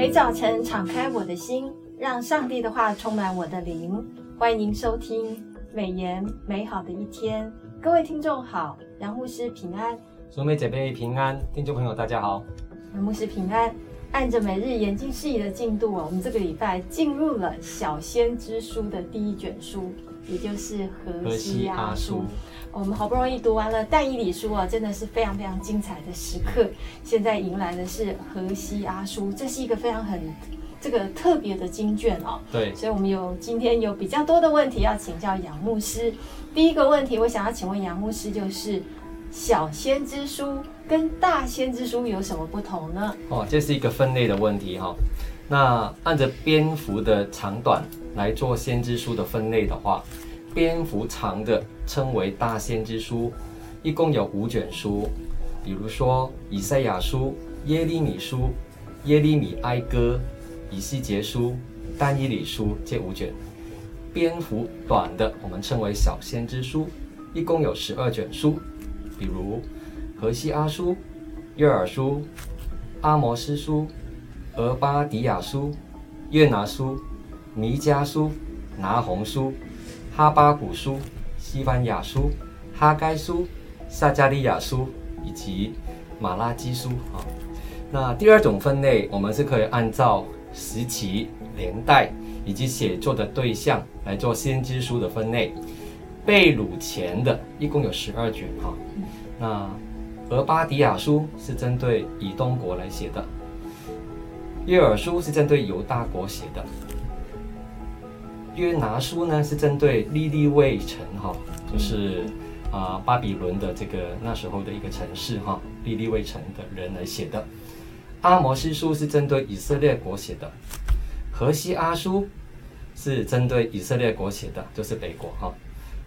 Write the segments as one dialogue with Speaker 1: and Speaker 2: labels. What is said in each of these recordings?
Speaker 1: 每早晨敞开我的心，让上帝的话充满我的灵。欢迎您收听美言美好的一天。各位听众好，杨牧师平安，
Speaker 2: 淑美姐妹平安，听众朋友大家好，
Speaker 1: 杨牧师平安。按着每日研经事宜的进度啊，我们这个礼拜进入了小先知书的第一卷书，也就是何西阿书。我们好不容易读完了但以理书啊，真的是非常非常精彩的时刻。现在迎来的是何西阿书，这是一个非常很这个特别的经卷哦。
Speaker 2: 对，
Speaker 1: 所以我们有今天有比较多的问题要请教杨牧师。第一个问题，我想要请问杨牧师，就是小先知书。跟大先知书有什么不同呢？
Speaker 2: 哦，这是一个分类的问题哈、哦。那按着篇幅的长短来做先知书的分类的话，篇幅长的称为大先知书，一共有五卷书，比如说以赛亚书、耶利米书、耶利米哀歌、以西结书、但以理书这五卷。篇幅短的我们称为小先知书，一共有十二卷书，比如。何西阿书、约珥书、阿摩斯书、俄巴底亚书、约拿书、弥迦书、拿红书、哈巴谷书、西番雅书、哈该书、撒迦利亚书以及马拉基书啊。那第二种分类，我们是可以按照时期、年代以及写作的对象来做先知书的分类。被掳前的一共有十二卷哈，那。俄巴底亚书是针对以东国来写的，约珥书是针对犹大国写的，约拿书呢是针对尼尼微城哈，就是啊、巴比伦的这个那时候的一个城市哈，尼尼微城的人来写的，阿摩司书是针对以色列国写的，何西阿书是针对以色列国写的，就是北国哈，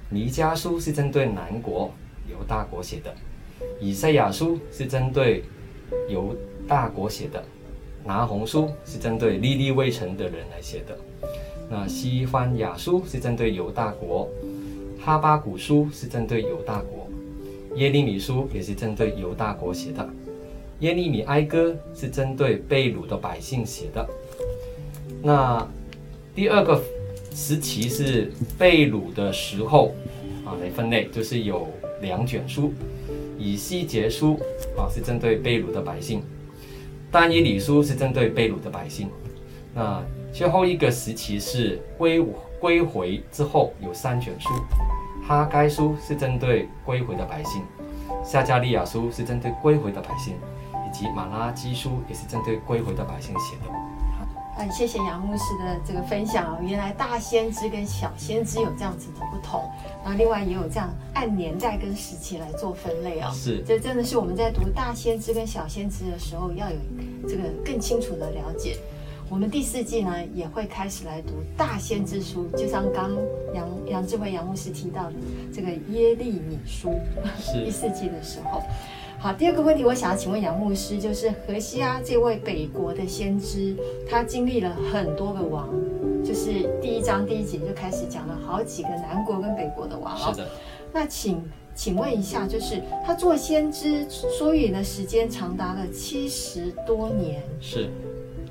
Speaker 2: 弥迦书是针对南国犹大国写的。以赛亚书是针对犹大国写的，拿红书是针对尼尼微城的人来写的，那西番雅书是针对犹大国，哈巴谷书是针对犹大国，耶利米书也是针对犹大国写的，耶利米哀歌是针对被掳的百姓写的。那第二个时期是被掳的时候啊，来分类就是有两卷书。以西结书啊，是针对被掳的百姓；但以理书是针对被掳的百姓。那最后一个时期是归归回之后有三卷书：哈该书是针对归回的百姓；撒加利亚书是针对归回的百姓；以及马拉基书也是针对归回的百姓写的。
Speaker 1: 嗯，谢谢杨牧师的这个分享哦。原来大先知跟小先知有这样子的不同，然后另外也有这样按年代跟时期来做分类哦。
Speaker 2: 是，
Speaker 1: 这真的是我们在读大先知跟小先知的时候要有这个更清楚的了解。我们第四季呢也会开始来读大先知书，就像刚杨杨智慧杨牧师提到的这个耶利米书，是第四季的时候。好，第二个问题，我想要请问杨牧师，就是何西阿这位北国的先知，他经历了很多个王，就是第一章第一节就开始讲了好几个南国跟北国的王。
Speaker 2: 是的。
Speaker 1: 那请请问一下，就是他做先知说预言的时间长达了七十多年。
Speaker 2: 是。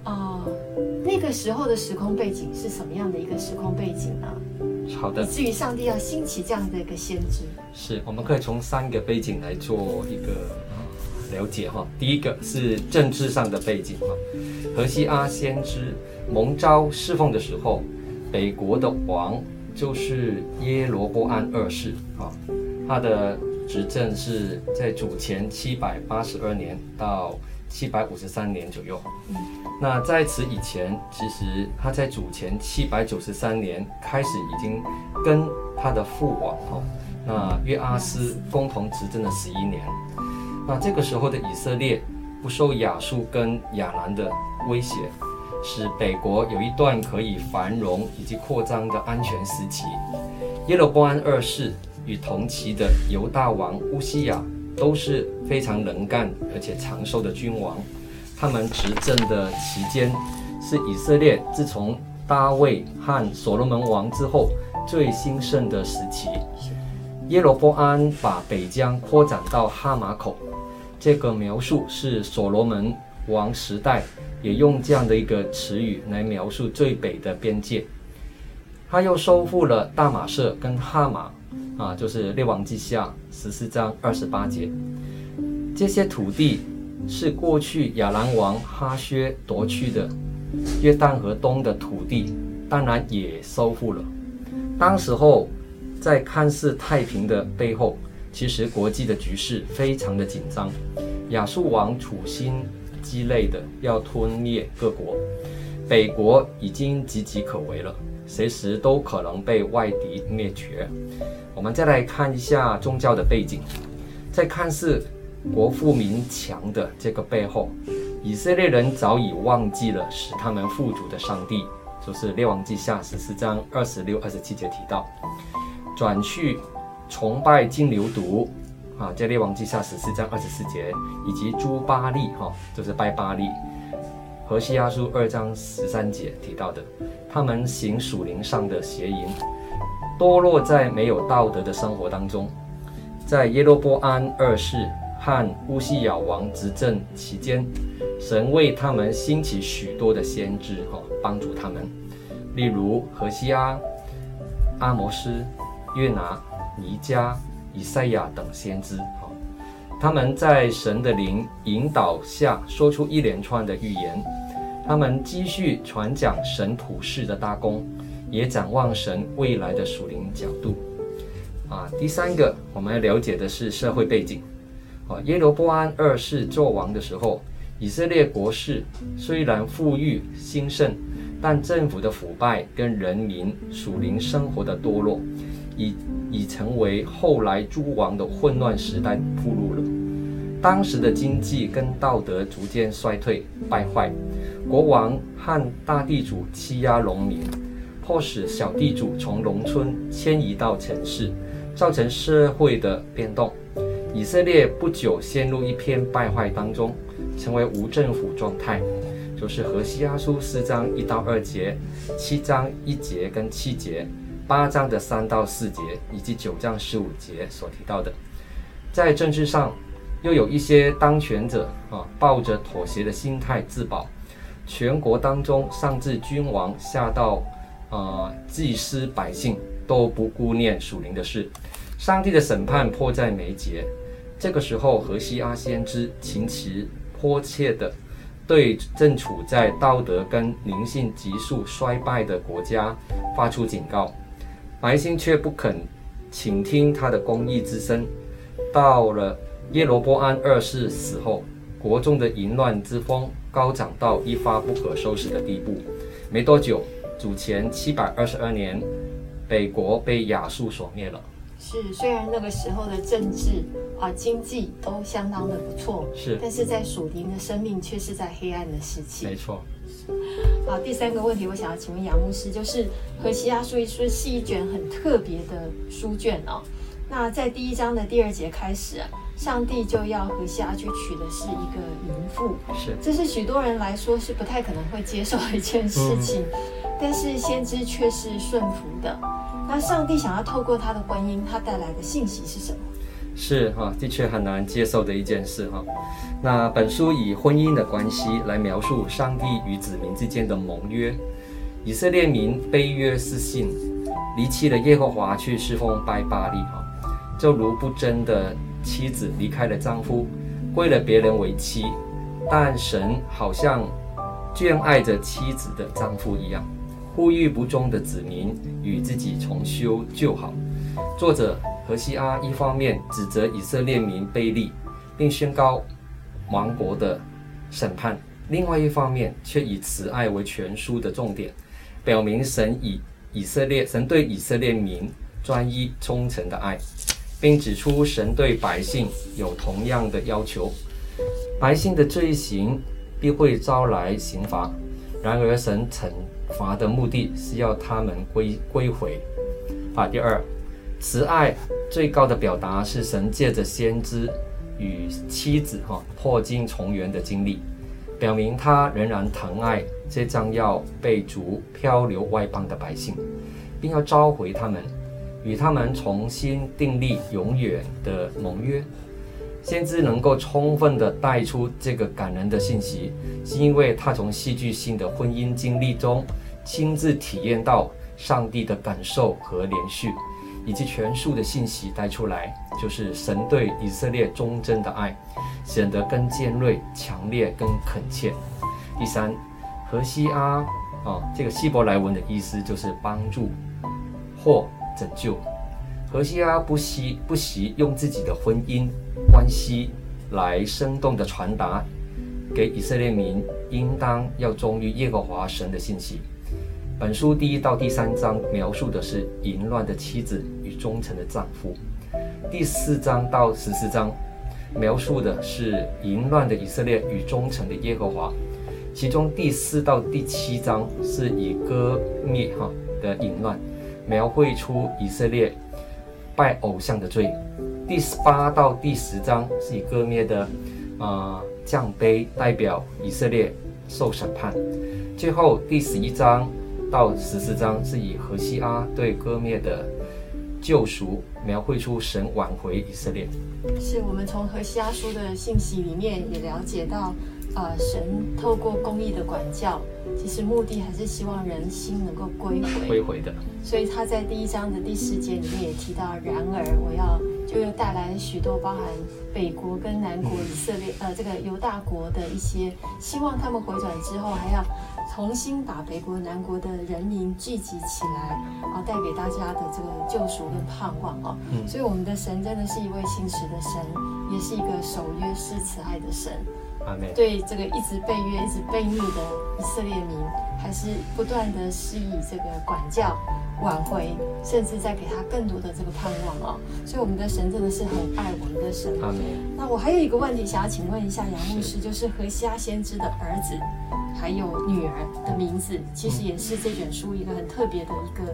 Speaker 1: 啊、呃，那个时候的时空背景是什么样的一个时空背景呢？
Speaker 2: 好的，
Speaker 1: 以至于上帝要兴起这样的一个先知，
Speaker 2: 是我们可以从三个背景来做一个了解哈。第一个是政治上的背景哈，何西阿先知蒙召侍奉的时候，北国的王就是耶罗波安二世啊，他的执政是在主前七百八十二年到七百五十三年左右。那在此以前，其实他在主前七百九十三年开始已经跟他的父王哈，那约阿斯共同执政了十一年。那这个时候的以色列不受亚述跟亚兰的威胁，使北国有一段可以繁荣以及扩张的安全时期。耶罗波安二世与同期的犹大王乌西雅都是非常能干而且长寿的君王。他们执政的期间是以色列自从大卫和所罗门王之后最兴盛的时期。耶罗波安把北疆扩展到哈马口，这个描述是所罗门王时代也用这样的一个词语来描述最北的边界。他又收复了大马色跟哈马，啊，就是列王记下十四章二十八节。这些土地是过去亚兰王哈薛夺去的约旦河东的土地，当然也收复了。当时候在看似太平的背后，其实国际的局势非常的紧张。亚述王处心积虑的要吞灭各国，北国已经岌岌可危了，随时都可能被外敌灭绝。我们再来看一下宗教的背景，在看似国富民强的这个背后，以色列人早已忘记了使他们富足的上帝，就是列王记下十四章二十六、二十七节提到，转去崇拜金牛犊啊，在列王记下十四章二十四节，以及朱巴利哈，就是拜巴力。何西阿书二章十三节提到的，他们行属灵上的邪淫，堕落在没有道德的生活当中，在耶罗波安二世。和乌西雅王执政期间，神为他们兴起许多的先知，哈，帮助他们。例如何西阿、阿摩斯、约拿、尼迦、以赛亚等先知，哈，他们在神的灵引导下，说出一连串的预言。他们继续传讲神普世的大功，也展望神未来的属灵角度。啊，第三个我们要了解的是社会背景。耶罗波安二世做王的时候，以色列国势虽然富裕兴盛，但政府的腐败跟人民属灵生活的堕落，已已成为后来诸王的混乱时代铺路了。当时的经济跟道德逐渐衰退败坏，国王和大地主欺压农民，迫使小地主从农村迁移到城市，造成社会的变动。以色列不久陷入一片败坏当中，成为无政府状态，就是何西阿书四章一到二节、七章一节跟七节、八章的三到四节以及九章十五节所提到的。在政治上，又有一些当权者啊，抱着妥协的心态自保，全国当中上至君王，下到啊祭司百姓，都不顾念属灵的事，上帝的审判迫在眉睫。这个时候，河西阿先知情急迫切地对正处在道德跟灵性急速衰败的国家发出警告，百姓却不肯倾听他的公义之声。到了耶罗波安二世死后，国中的淫乱之风高涨到一发不可收拾的地步。没多久，主前七百二十二年，北国被亚述所灭了。
Speaker 1: 是，虽然那个时候的政治啊、经济都相当的不错，
Speaker 2: 是，
Speaker 1: 但是在属灵的生命却是在黑暗的时期。
Speaker 2: 没错。
Speaker 1: 好，第三个问题，我想要请问杨牧师，就是《何西阿书》一书是一卷很特别的书卷哦。那在第一章的第二节开始啊，上帝就要何西阿去娶的是一个淫妇，
Speaker 2: 是，
Speaker 1: 这是许多人来说是不太可能会接受的一件事情，嗯、但是先知却是顺服的。那上帝想要透过他的婚姻，他带来的信息是什么？
Speaker 2: 是哈，的确很难接受的一件事哈。那本书以婚姻的关系来描述上帝与子民之间的盟约。以色列民背约失信，离弃了耶和华去侍奉拜巴力哈，就如不贞的妻子离开了丈夫，归了别人为妻。但神好像眷爱着妻子的丈夫一样。呼吁不忠的子民与自己重修旧好。作者何西阿一方面指责以色列民卑劣，并宣告亡国的审判；另外一方面却以慈爱为全书的重点，表明神以以色列神对以色列民专一忠诚的爱，并指出神对百姓有同样的要求：百姓的罪行必会招来刑罚。然而神惩罚的目的是要他们归归回。啊，第二，慈爱最高的表达是神借着先知与妻子哈破镜重圆的经历，表明他仍然疼爱这将要被逐漂流外邦的百姓，并要召回他们，与他们重新订立永远的盟约。先知能够充分地带出这个感人的信息，是因为他从戏剧性的婚姻经历中亲自体验到上帝的感受和连续，以及全数的信息带出来，就是神对以色列忠贞的爱，显得更尖锐、强烈、更恳切。第三，何西阿啊，这个希伯来文的意思就是帮助或拯救。何西阿不惜不惜用自己的婚姻关系来生动地传达给以色列民应当要忠于耶和华神的信息。本书第一到第三章描述的是淫乱的妻子与忠诚的丈夫，第四章到十四章描述的是淫乱的以色列与忠诚的耶和华。其中第四到第七章是以割灭哈的淫乱，描绘出以色列。拜偶像的罪，第八到第十章是以歌灭的，啊、呃、降卑代表以色列受审判，最后第十一章到十四章是以何西阿对割灭的救赎，描绘出神挽回以色列。
Speaker 1: 是我们从何西阿书的信息里面也了解到。呃，神透过公义的管教，其实目的还是希望人心能够归回。
Speaker 2: 归回的。
Speaker 1: 所以他在第一章的第十节里面也提到，然而我要就又带来许多包含北国跟南国以色列，呃，这个犹大国的一些，希望他们回转之后，还要重新把北国南国的人民聚集起来，然后带给大家的这个救赎跟盼望哦。嗯。所以我们的神真的是一位信实的神，也是一个守约施慈爱的神。对这个一直被约、一直被虐的以色列民，还是不断的施以这个管教、挽回，甚至再给他更多的这个盼望哦。所以我们的神真的是很爱我们的神。那我还有一个问题想要请问一下杨牧师，就是何西阿先知的儿子。还有女儿的名字，其实也是这卷书一个很特别的一个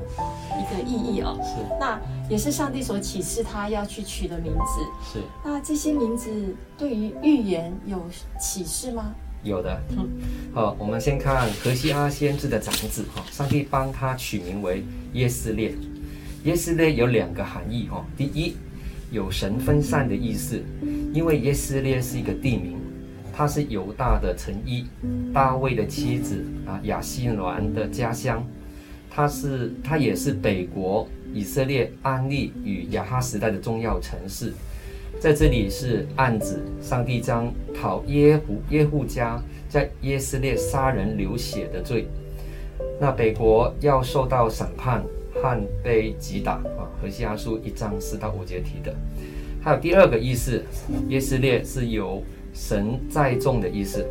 Speaker 1: 一个意义哦。是，那也是上帝所启示他要去取的名字。是，那这些名字对于预言有启示吗？
Speaker 2: 有的。嗯，好，我们先看何西阿先知的长子哈，上帝帮他取名为耶斯列。耶斯列有两个含义哈，第一有神分散的意思，因为耶斯列是一个地名。他是犹大的城邑，大卫的妻子啊，亚希暖的家乡。他是，他也是北国以色列安利与亚哈时代的重要城市。在这里是暗指上帝将讨耶户耶户家在耶斯列杀人流血的罪。那北国要受到审判和被击打啊。何西阿书一章四到五节提的。还有第二个意思，耶斯列是由。神栽种的意思，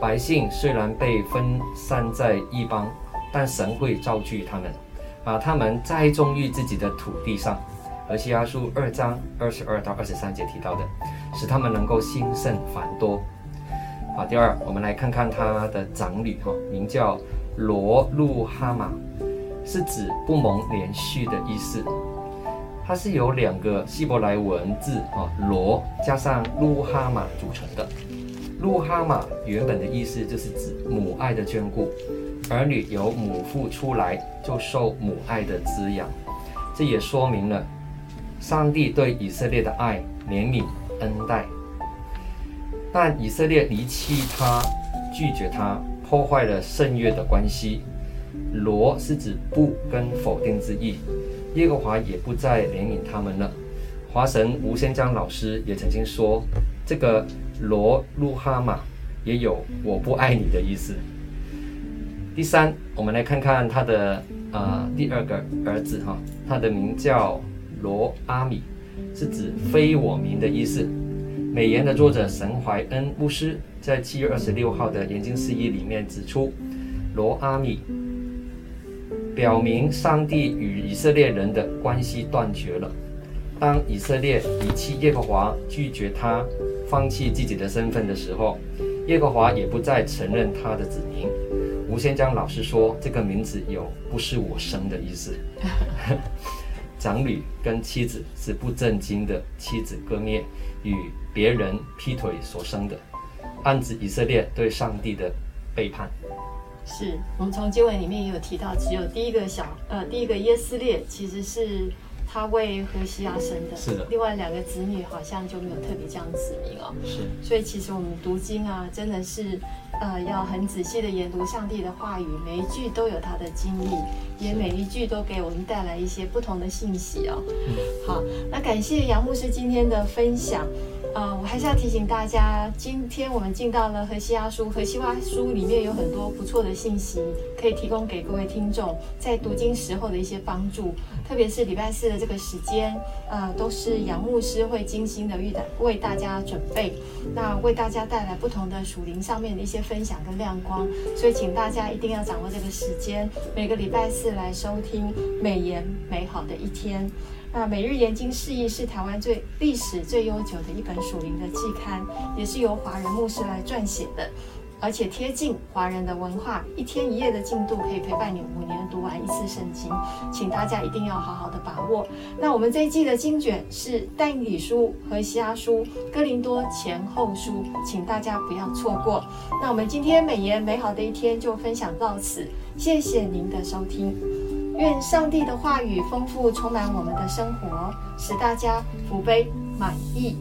Speaker 2: 百姓虽然被分散在异邦，但神会造聚他们，把他们栽种于自己的土地上。何西阿书二章二十二到二十三节提到的，使他们能够兴盛繁多。好，第二，我们来看看他的长女哈，名叫罗路哈玛，是指不蒙连续的意思。它是由两个希伯来文字啊，罗加上路哈玛组成的。路哈玛原本的意思就是指母爱的眷顾，儿女由母腹出来就受母爱的滋养。这也说明了上帝对以色列的爱、怜悯、恩待。但以色列离弃他，拒绝他，破坏了圣约的关系。罗是指不跟否定之意。耶和华也不再怜悯他们了。华神吴先江老师也曾经说，这个罗路哈玛也有我不爱你的意思。第三，我们来看看他的啊、呃、第二个儿子哈，他的名叫罗阿米，是指非我民的意思。美言的作者神怀恩牧师在七月二十六号的研经释义里面指出，罗阿米。表明上帝与以色列人的关系断绝了。当以色列遗弃耶和华，拒绝他，放弃自己的身份的时候，耶和华也不再承认他的子民。吴先江老师说，这个名字有不是我生的意思。长女跟妻子是不正经的妻子割灭与别人劈腿所生的，暗指以色列对上帝的背叛。
Speaker 1: 是我们从经文里面也有提到，只有第一个小呃，第一个耶斯列其实是他为荷西亚生的，
Speaker 2: 是的。
Speaker 1: 另外两个子女好像就没有特别这样指明哦。
Speaker 2: 是。
Speaker 1: 所以其实我们读经啊，真的是，呃，要很仔细的研读上帝的话语，每一句都有他的经历，也每一句都给我们带来一些不同的信息哦。嗯。好，那感谢杨牧师今天的分享。呃，我还是要提醒大家，今天我们进到了河西阿书，河西阿书里面有很多不错的信息，可以提供给各位听众在读经时候的一些帮助。特别是礼拜四的这个时间，呃，都是杨牧师会精心的预为大家准备，那为大家带来不同的属灵上面的一些分享跟亮光。所以，请大家一定要掌握这个时间，每个礼拜四来收听美言美好的一天。那每日研经释义是台湾最历史最悠久的一本属灵的季刊，也是由华人牧师来撰写的，而且贴近华人的文化，一天一夜的进度可以陪伴你五年读完一次圣经，请大家一定要好好的把握。那我们这一季的经卷是但以理书、和西阿书、哥林多前后书，请大家不要错过。那我们今天美言美好的一天就分享到此，谢谢您的收听。愿上帝的话语丰富充满我们的生活，使大家福杯满溢。